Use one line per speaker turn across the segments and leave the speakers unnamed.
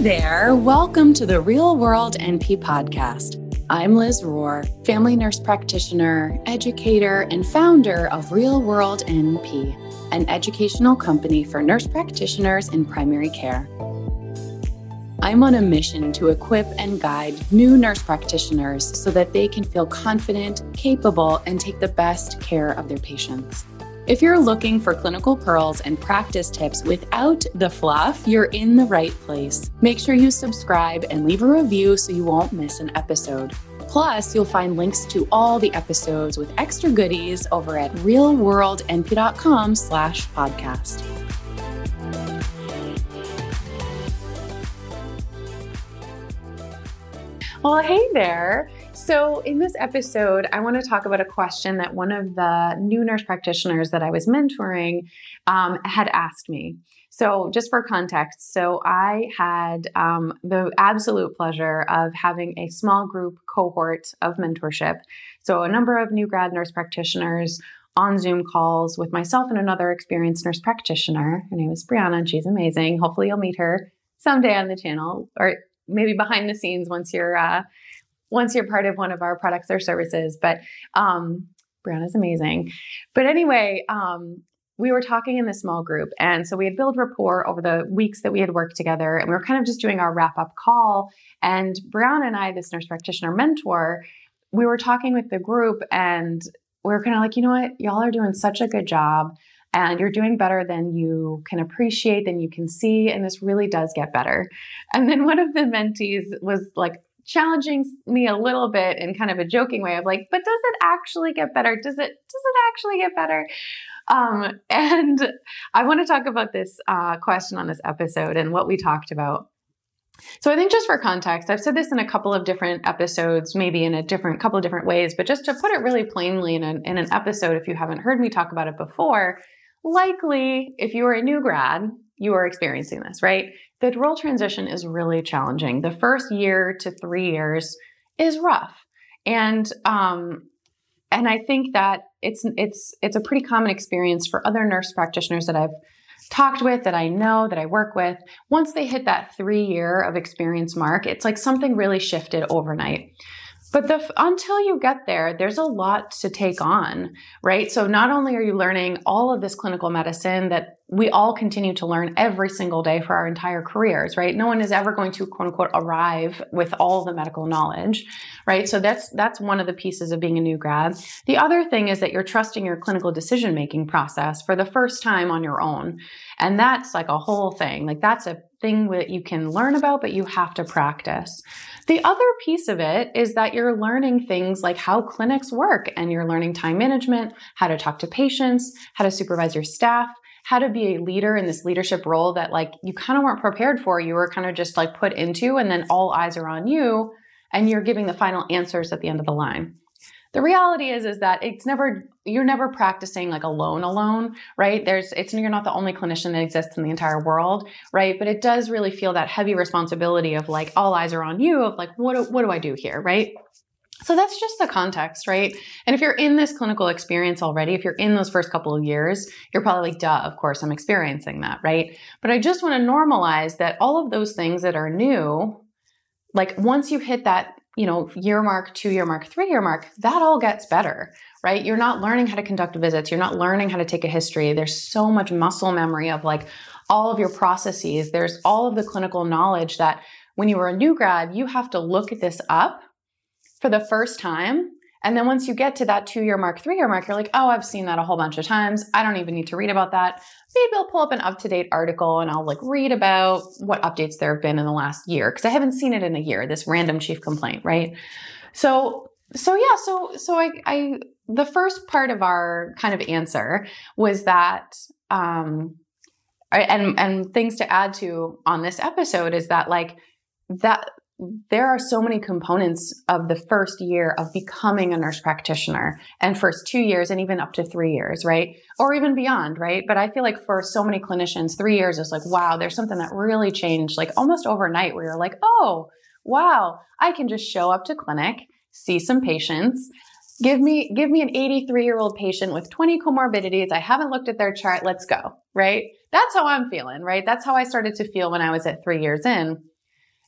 There, welcome to the Real World NP podcast. I'm Liz Rohr, family nurse practitioner, educator, and founder of Real World NP, an educational company for nurse practitioners in primary care. I'm on a mission to equip and guide new nurse practitioners so that they can feel confident, capable, and take the best care of their patients. If you're looking for clinical pearls and practice tips without the fluff, you're in the right place. Make sure you subscribe and leave a review so you won't miss an episode. Plus, you'll find links to all the episodes with extra goodies over at realworldnp.com slash podcast. Well, hey there. So, in this episode, I want to talk about a question that one of the new nurse practitioners that I was mentoring um, had asked me. So, just for context, so I had um, the absolute pleasure of having a small group cohort of mentorship. So, a number of new grad nurse practitioners on Zoom calls with myself and another experienced nurse practitioner. Her name is Brianna, and she's amazing. Hopefully, you'll meet her someday on the channel or maybe behind the scenes once you're. Uh, once you're part of one of our products or services. But um, Brianna's amazing. But anyway, um, we were talking in this small group. And so we had built rapport over the weeks that we had worked together. And we were kind of just doing our wrap up call. And Brianna and I, this nurse practitioner mentor, we were talking with the group and we were kind of like, you know what? Y'all are doing such a good job and you're doing better than you can appreciate, than you can see. And this really does get better. And then one of the mentees was like, challenging me a little bit in kind of a joking way of like, but does it actually get better? Does it does it actually get better? Um, and I want to talk about this uh, question on this episode and what we talked about. So I think just for context, I've said this in a couple of different episodes, maybe in a different couple of different ways, but just to put it really plainly in an, in an episode, if you haven't heard me talk about it before, likely if you are a new grad, you are experiencing this, right? The role transition is really challenging. The first year to three years is rough, and um, and I think that it's it's it's a pretty common experience for other nurse practitioners that I've talked with, that I know, that I work with. Once they hit that three year of experience mark, it's like something really shifted overnight. But the, until you get there, there's a lot to take on, right? So not only are you learning all of this clinical medicine that we all continue to learn every single day for our entire careers, right? No one is ever going to quote unquote arrive with all the medical knowledge, right? So that's that's one of the pieces of being a new grad. The other thing is that you're trusting your clinical decision making process for the first time on your own. And that's like a whole thing. Like that's a thing that you can learn about, but you have to practice. The other piece of it is that you're learning things like how clinics work and you're learning time management, how to talk to patients, how to supervise your staff how to be a leader in this leadership role that like you kind of weren't prepared for. You were kind of just like put into, and then all eyes are on you, and you're giving the final answers at the end of the line. The reality is is that it's never you're never practicing like alone alone, right? There's it's you're not the only clinician that exists in the entire world, right? But it does really feel that heavy responsibility of like all eyes are on you of like what do, what do I do here, right? So that's just the context, right? And if you're in this clinical experience already, if you're in those first couple of years, you're probably like, duh, of course I'm experiencing that, right? But I just want to normalize that all of those things that are new, like once you hit that, you know, year mark, two year mark, three year mark, that all gets better, right? You're not learning how to conduct visits. You're not learning how to take a history. There's so much muscle memory of like all of your processes. There's all of the clinical knowledge that when you were a new grad, you have to look at this up for the first time. And then once you get to that two year mark, three year mark, you're like, oh, I've seen that a whole bunch of times. I don't even need to read about that. Maybe I'll pull up an UpToDate article and I'll like read about what updates there have been in the last year because I haven't seen it in a year, this random chief complaint, right? So, so yeah, so, so I, I, the first part of our kind of answer was that, um, and, and things to add to on this episode is that like, that there are so many components of the first year of becoming a nurse practitioner and first two years and even up to three years, right? Or even beyond, right? But I feel like for so many clinicians, three years is like, wow, there's something that really changed like almost overnight where you're like, oh, wow, I can just show up to clinic, see some patients, give me give me an 83 year old patient with 20 comorbidities. I haven't looked at their chart. Let's go right? That's how i'm feeling right? That's how i started to feel when i was at three years in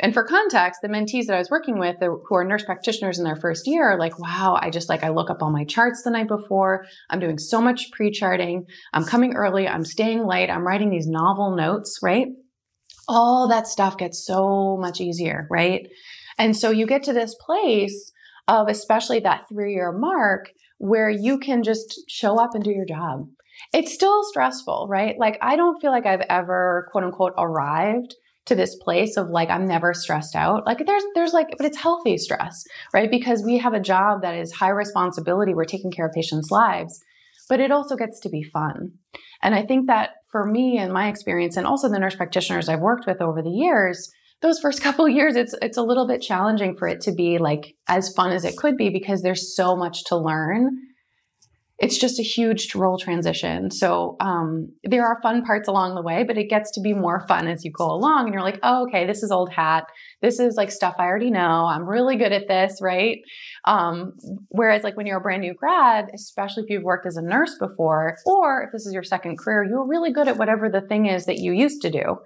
And for context, the mentees that I was working with who are nurse practitioners in their first year are like, wow, I just like, I look up all my charts the night before. I'm doing so much pre charting. I'm coming early. I'm staying late. I'm writing these novel notes, right? All that stuff gets so much easier, right? And so you get to this place of especially that three year mark where you can just show up and do your job. It's still stressful, right? Like, I don't feel like I've ever, quote unquote, arrived to this place of like I'm never stressed out. Like there's there's like but it's healthy stress, right? Because we have a job that is high responsibility. We're taking care of patients' lives, but it also gets to be fun. And I think that for me and my experience and also the nurse practitioners I've worked with over the years, those first couple years it's it's a little bit challenging for it to be like as fun as it could be because there's so much to learn it's just a huge role transition. So um, there are fun parts along the way, but it gets to be more fun as you go along. And you're like, oh, okay, this is old hat. This is like stuff I already know. I'm really good at this, right? Um, whereas, like when you're a brand new grad, especially if you've worked as a nurse before, or if this is your second career, you're really good at whatever the thing is that you used to do.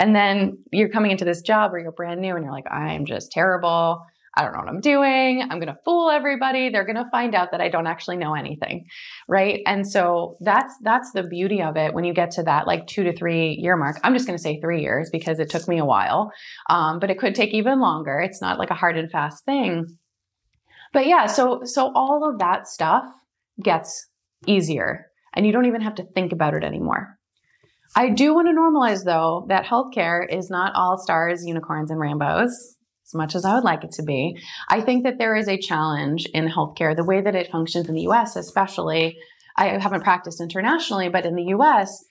And then you're coming into this job where you're brand new and you're like, I'm just terrible. I don't know what I'm doing. I'm going to fool everybody. They're going to find out that I don't actually know anything. Right. And so that's, that's the beauty of it when you get to that like two to three year mark. I'm just going to say three years because it took me a while. Um, but it could take even longer. It's not like a hard and fast thing. But yeah, so, so all of that stuff gets easier and you don't even have to think about it anymore. I do want to normalize though that healthcare is not all stars, unicorns, and rainbows as much as I would like it to be. I think that there is a challenge in healthcare, the way that it functions in the US, especially. I haven't practiced internationally, but in the US,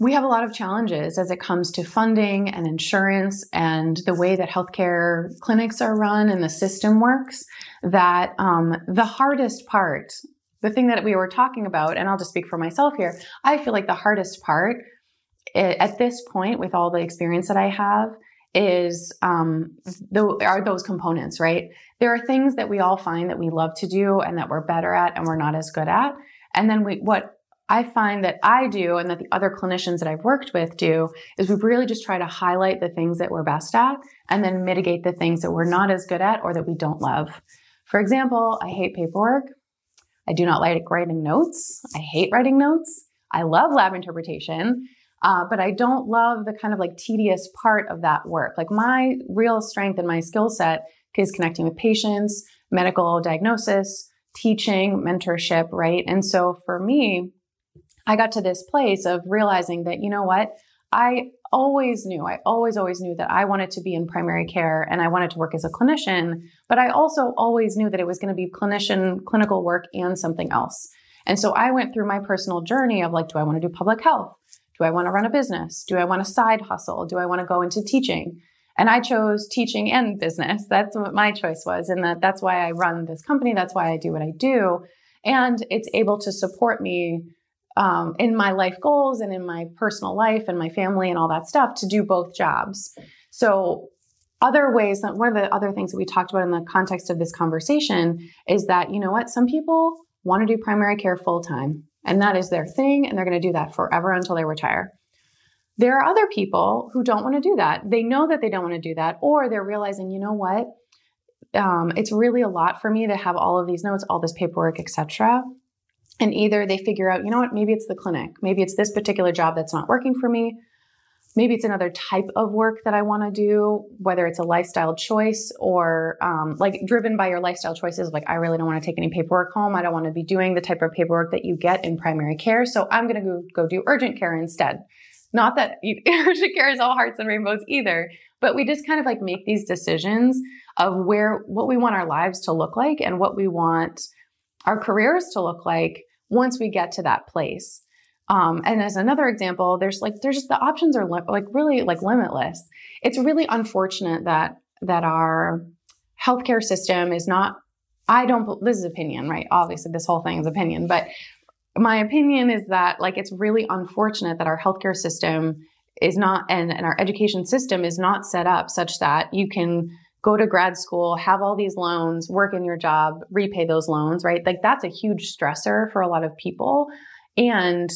we have a lot of challenges as it comes to funding and insurance and the way that healthcare clinics are run and the system works. That um, the hardest part, the thing that we were talking about, and I'll just speak for myself here, I feel like the hardest part eh, at this point, with all the experience that I have, is um, the, are those components, right? There are things that we all find that we love to do and that we're better at and we're not as good at. And then we, what I find that I do and that the other clinicians that I've worked with do is we really just try to highlight the things that we're best at and then mitigate the things that we're not as good at or that we don't love. For example, I hate paperwork. I do not like writing notes. I hate writing notes. I love lab interpretation. Uh, but I don't love the kind of like tedious part of that work. Like my real strength and my skill set is connecting with patients, medical diagnosis, teaching, mentorship, right? And so for me, I got to this place of realizing that, you know what? I always knew, I always, always knew that I wanted to be in primary care and I wanted to work as a clinician, but I also always knew that it was going to be clinician, clinical work and something else. And so I went through my personal journey of like, do I want to do public health? Do I want to run a business? Do I want a side hustle? Do I want to go into teaching? And I chose teaching and business. That's what my choice was. And that, that's why I run this company. That's why I do what I do. And it's able to support me um, in my life goals and in my personal life and my family and all that stuff to do both jobs. So, other ways that one of the other things that we talked about in the context of this conversation is that, you know what, some people want to do primary care full time. And that is their thing, and they're going to do that forever until they retire. There are other people who don't want to do that. They know that they don't want to do that, or they're realizing, you know what? Um, it's really a lot for me to have all of these notes, all this paperwork, etc. And either they figure out, you know what, maybe it's the clinic, maybe it's this particular job that's not working for me, maybe it's another type of work that I want to do, whether it's a lifestyle choice or um, like driven by your lifestyle choices. Like, I really don't want to take any paperwork home. I don't want to be doing the type of paperwork that you get in primary care. So I'm going to go, go do urgent care instead. Not that urgent care is all hearts and rainbows either, but we just kind of like make these decisions of where, what we want our lives to look like and what we want our careers to look like once we get to that place. Um, and as another example, there's like there's just the options are li- like really like limitless. It's really unfortunate that that our healthcare system is not. I don't. This is opinion, right? Obviously, this whole thing is opinion, but my opinion is that like it's really unfortunate that our healthcare system is not and, and our education system is not set up such that you can go to grad school, have all these loans, work in your job, repay those loans, right? Like that's a huge stressor for a lot of people. And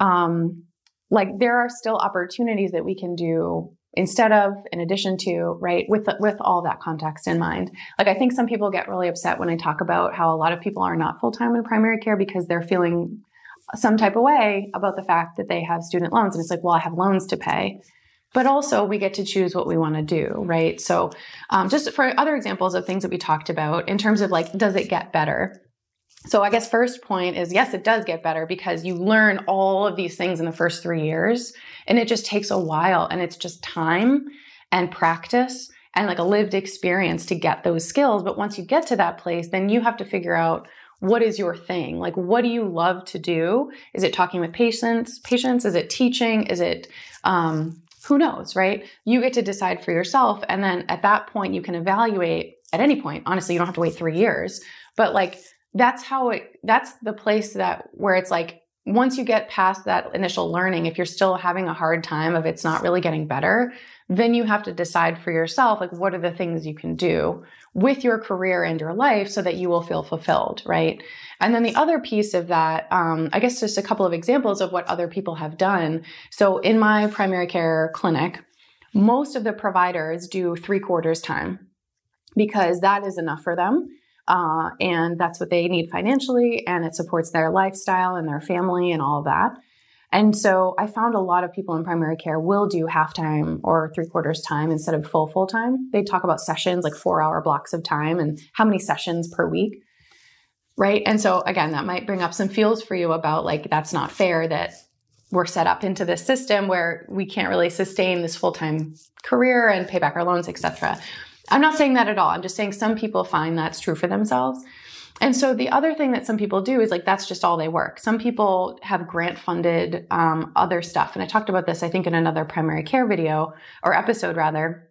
um, like there are still opportunities that we can do instead of, in addition to, right, with with all that context in mind. Like I think some people get really upset when I talk about how a lot of people are not full time in primary care because they're feeling some type of way about the fact that they have student loans, and it's like, well, I have loans to pay. But also, we get to choose what we want to do, right? So, um, just for other examples of things that we talked about in terms of like, does it get better? So, I guess first point is yes, it does get better because you learn all of these things in the first three years, and it just takes a while, and it's just time and practice and like a lived experience to get those skills. But once you get to that place, then you have to figure out what is your thing? Like, what do you love to do? Is it talking with patients? Patients? Is it teaching? Is it um, who knows, right? You get to decide for yourself. And then at that point, you can evaluate at any point. Honestly, you don't have to wait three years, but like that's how it, that's the place that where it's like, once you get past that initial learning, if you're still having a hard time of it's not really getting better, then you have to decide for yourself, like, what are the things you can do with your career and your life so that you will feel fulfilled, right? And then the other piece of that, um, I guess just a couple of examples of what other people have done. So in my primary care clinic, most of the providers do three quarters time because that is enough for them. Uh, and that's what they need financially, and it supports their lifestyle and their family and all of that. And so I found a lot of people in primary care will do half time or three quarters time instead of full full time. They talk about sessions, like four hour blocks of time and how many sessions per week. Right. And so again, that might bring up some feels for you about like, that's not fair that we're set up into this system where we can't really sustain this full time career and pay back our loans, etc. I'm not saying that at all. I'm just saying some people find that's true for themselves. And so the other thing that some people do is like that's just all they work. Some people have grant funded um, other stuff, and I talked about this I think in another primary care video or episode rather.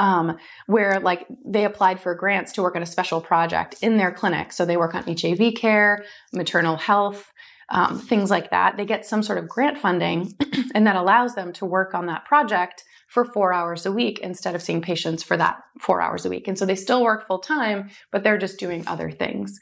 Um, where like they applied for grants to work on a special project in their clinic. So they work on HIV care, maternal health, um, things like that. They get some sort of grant funding, and that allows them to work on that project for four hours a week instead of seeing patients for that four hours a week. And so they still work full time, but they're just doing other things.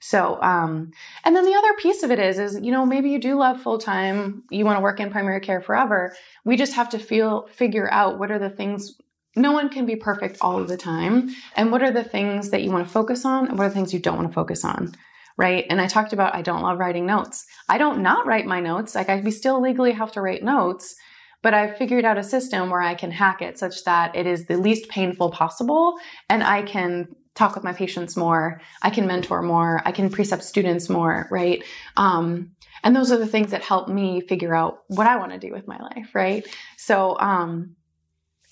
So, um, and then the other piece of it is, is, you know, maybe you do love full time, you want to work in primary care forever. We just have to feel, figure out what are the things, no one can be perfect all of the time. And what are the things that you want to focus on and what are the things you don't want to focus on? Right. And I talked about, I don't love writing notes. I don't not write my notes. Like I, we still legally have to write notes but I've figured out a system where I can hack it such that it is the least painful possible and I can talk with my patients more. I can mentor more. I can precept students more, right? Um, and those are the things that help me figure out what I want to do with my life, right? So, um,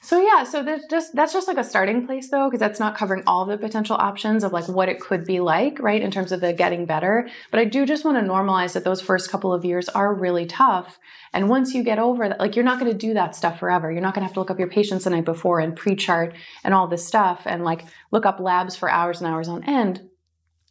so yeah, so that's just that's just like a starting place though, because that's not covering all the potential options of like what it could be like, right, in terms of the getting better. But I do just want to normalize that those first couple of years are really tough. And once you get over that, like you're not going to do that stuff forever. You're not going to have to look up your patients the night before and pre-chart and all this stuff and like look up labs for hours and hours on end.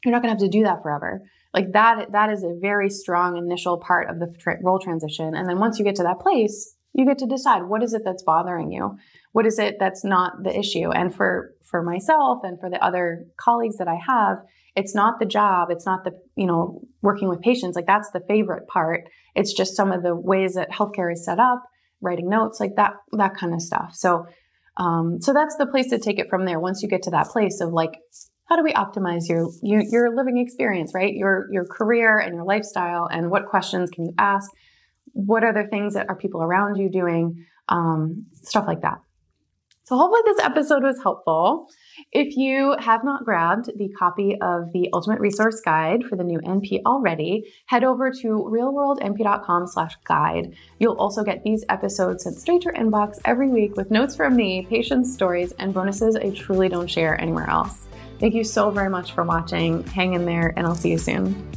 You're not going to have to do that forever. Like that that is a very strong initial part of the tra- role transition. And then once you get to that place, you get to decide what is it that's bothering you? What is it that's not the issue? And for for myself and for the other colleagues that i have it's not the job it's not the you know working with patients like that's the favorite part. It's just some of the ways that healthcare is set up writing notes like that that kind of stuff. So um, so that's the place to take it from there once you get to that place of like how do we optimize your, your your living experience right? Your your career and your lifestyle and what questions can you ask what other things that are people around you doing um, stuff like that so hopefully this episode was helpful. If you have not grabbed the copy of the Ultimate Resource Guide for the new NP already, head over to realworldnp.com slash guide. You'll also get these episodes sent straight to your inbox every week with notes from me, patients' stories, and bonuses I truly don't share anywhere else. Thank you so very much for watching. Hang in there, and I'll see you soon.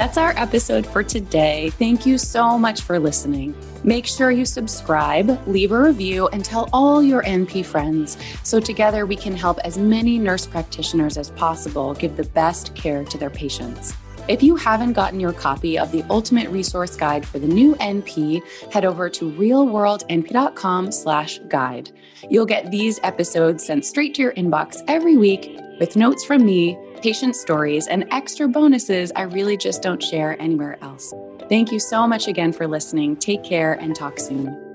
That's our episode for today. Thank you so much for listening. Make sure you subscribe, leave a review, and tell all your NP friends so together we can help as many nurse practitioners as possible give the best care to their patients.
If you haven't gotten your copy of the Ultimate Resource Guide for the new NP, head over to realworldnp.com slash guide. You'll get these episodes sent straight to your inbox every week with notes from me, patient stories, and extra bonuses I really just don't share anywhere else. Thank you so much again for listening. Take care and talk soon.